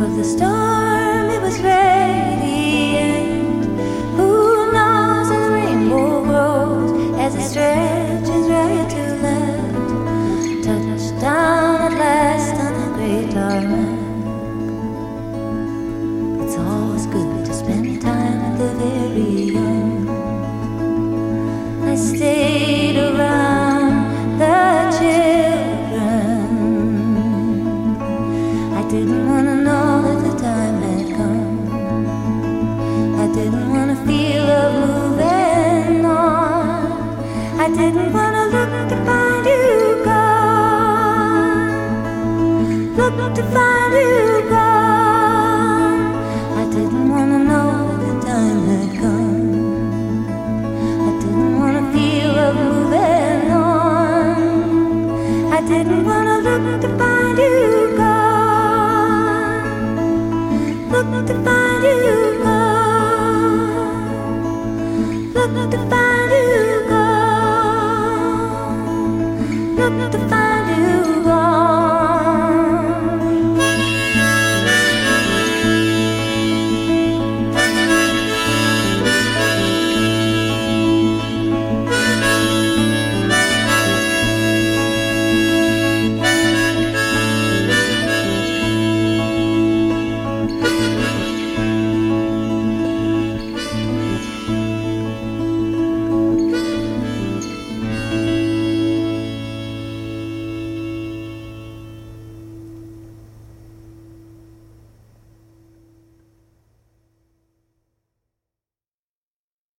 Of the storm it was ready. and look to find you.